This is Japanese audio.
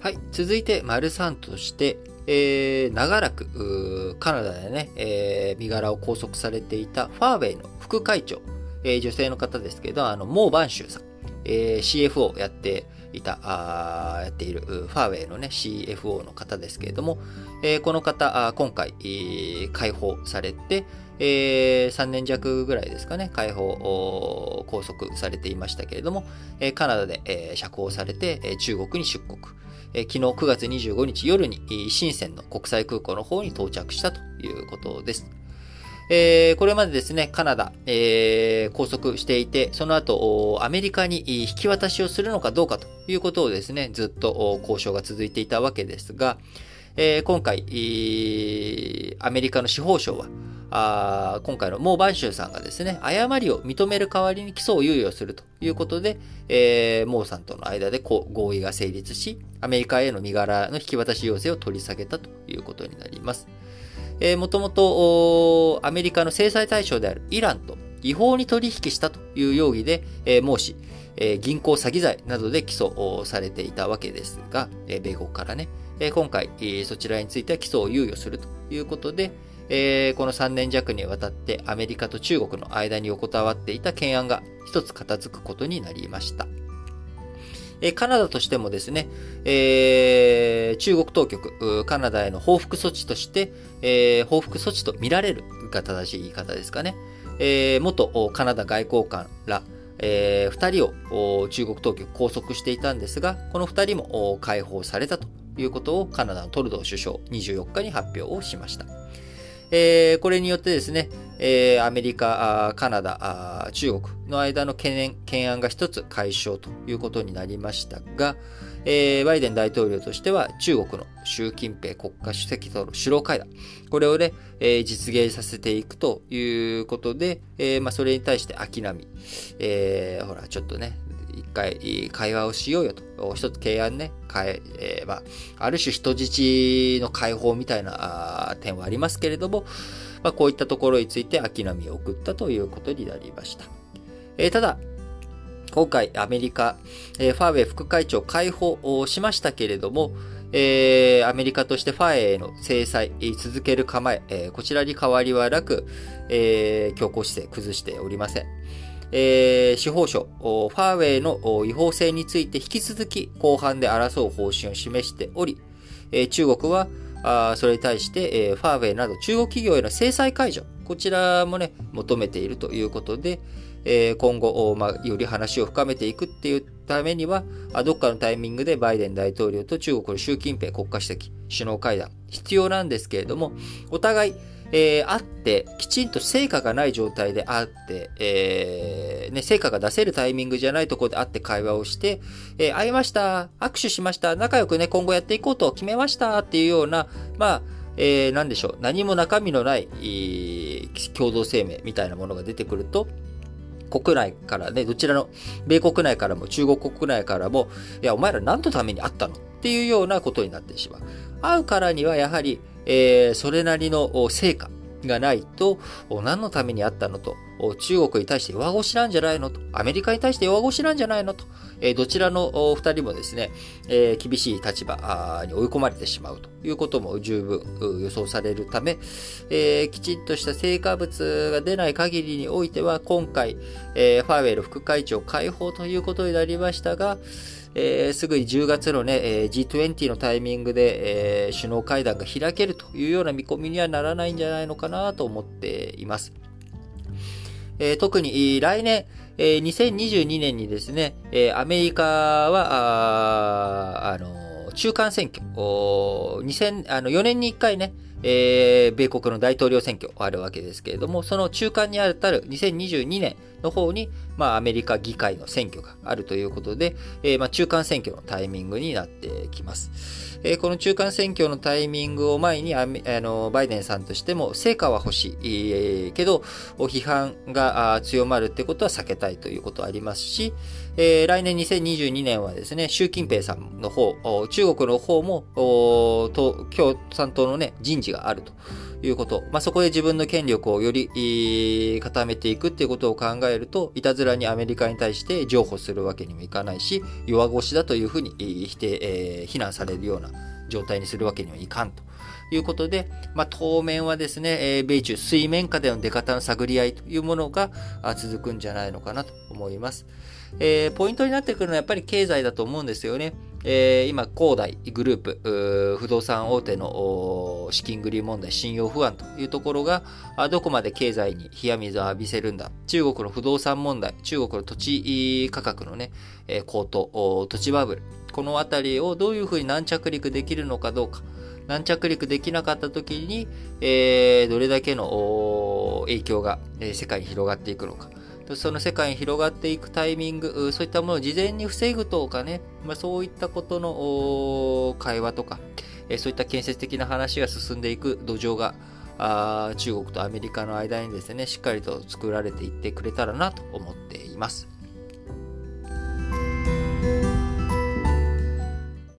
はい。続いて、丸3として、えー、長らく、カナダでね、えー、身柄を拘束されていたファーウェイの副会長、えー、女性の方ですけど、あの、モー・バンシューさん、えー、CFO をやっていた、あやっているファーウェイのね、CFO の方ですけれども、えー、この方、今回、解放されて、えー、3年弱ぐらいですかね、解放、拘束されていましたけれども、えー、カナダで、えー、釈放されて、えー、中国に出国。え、昨日9月25日夜に深センの国際空港の方に到着したということです。えー、これまでですね、カナダ、えー、拘束していて、その後、アメリカに引き渡しをするのかどうかということをですね、ずっと交渉が続いていたわけですが、えー、今回、アメリカの司法省は、あ今回のモー・バンシューさんがですね、誤りを認める代わりに起訴を猶予するということで、えー、モーさんとの間で合意が成立し、アメリカへの身柄の引き渡し要請を取り下げたということになります。えー、もともと、アメリカの制裁対象であるイランと違法に取引したという容疑で、えー、孟氏、えー、銀行詐欺罪などで起訴されていたわけですが、えー、米国からね、えー、今回、えー、そちらについては起訴を猶予するということで、えー、この3年弱にわたってアメリカと中国の間に横たわっていた懸案が一つ片付くことになりました。えー、カナダとしてもですね、えー、中国当局、カナダへの報復措置として、えー、報復措置と見られるが正しい言い方ですかね。えー、元カナダ外交官ら、えー、2人を中国当局拘束していたんですが、この2人も解放されたということをカナダのトルドー首相24日に発表をしました。えー、これによってですね、えー、アメリカ、カナダ、中国の間の懸念、懸案が一つ解消ということになりましたが、えー、バイデン大統領としては中国の習近平国家主席との首脳会談、これをね、えー、実現させていくということで、えー、まあ、それに対して秋並み、えー、ほら、ちょっとね、一回会話をしようよと。一つ提案ね、えー、まあ、る種人質の解放みたいな点はありますけれども、まあ、こういったところについて秋波を送ったということになりました。えー、ただ、今回アメリカ、えー、ファーウェイ副会長解放をしましたけれども、えー、アメリカとしてファーウェイへの制裁、続ける構え、えー、こちらに変わりはなく、え、強硬姿勢崩しておりません。えー、司法省、ファーウェイの違法性について引き続き後半で争う方針を示しており、えー、中国はあそれに対して、えー、ファーウェイなど中国企業への制裁解除、こちらもね、求めているということで、えー、今後、まあ、より話を深めていくっていうためには、どっかのタイミングでバイデン大統領と中国の習近平国家主席首脳会談必要なんですけれども、お互い、えー、あって、きちんと成果がない状態であって、えー、ね、成果が出せるタイミングじゃないところで会って会話をして、えー、会いました、握手しました、仲良くね、今後やっていこうと決めましたっていうような、まあ、えー、なんでしょう、何も中身のない、えー、共同声明みたいなものが出てくると、国内からね、どちらの、米国内からも中国国内からも、いや、お前ら何のために会ったの？っていうようなことになってしまう。会うからにはやはり、えー、それなりの成果がないと、何のためにあったのと、中国に対して弱腰なんじゃないのと、アメリカに対して弱腰なんじゃないのと、え、どちらの二人もですね、え、厳しい立場に追い込まれてしまうということも十分予想されるため、え、きちんとした成果物が出ない限りにおいては、今回、え、ファーウェイル副会長解放ということになりましたが、えー、すぐに10月のね、えー、G20 のタイミングで、えー、首脳会談が開けるというような見込みにはならないんじゃないのかなと思っています。え、特に来年、えー、2022年にですね、え、アメリカは、あ、あの、中間選挙、2000あの4年に1回ね、えー、米国の大統領選挙あるわけですけれども、その中間にあたる2022年の方に、まあ、アメリカ議会の選挙があるということで、えー、まあ、中間選挙のタイミングになってきます。えー、この中間選挙のタイミングを前にあの、バイデンさんとしても、成果は欲しい、えー、けど、批判が強まるってことは避けたいということはありますし、えー、来年2022年はですね、習近平さんの方、中国の方も、共産党のね、人事があるということ。まあ、そこで自分の権力をより固めていくっていうことを考えると、いたずらにアメリカに対して譲歩するわけにもいかないし、弱腰だというふうに否定、え、非難されるような状態にするわけにはいかんと。いうことで、まあ、当面はですね、え米中水面下での出方の探り合いというものが続くんじゃないのかなと思います。えー、ポイントになってくるのはやっぱり経済だと思うんですよね。えー、今、恒大グループ、不動産大手の資金繰り問題、信用不安というところが、どこまで経済に冷や水を浴びせるんだ。中国の不動産問題、中国の土地価格のね、高騰、土地バブル。このあたりをどういうふうに軟着陸できるのかどうか。軟着陸できなかった時に、えー、どれだけの影響が、世界に広がっていくのか。その世界に広がっていくタイミング、そういったものを事前に防ぐとかね、まあ、そういったことの会話とか、そういった建設的な話が進んでいく土壌が、あ中国とアメリカの間にですね、しっかりと作られていってくれたらなと思っています。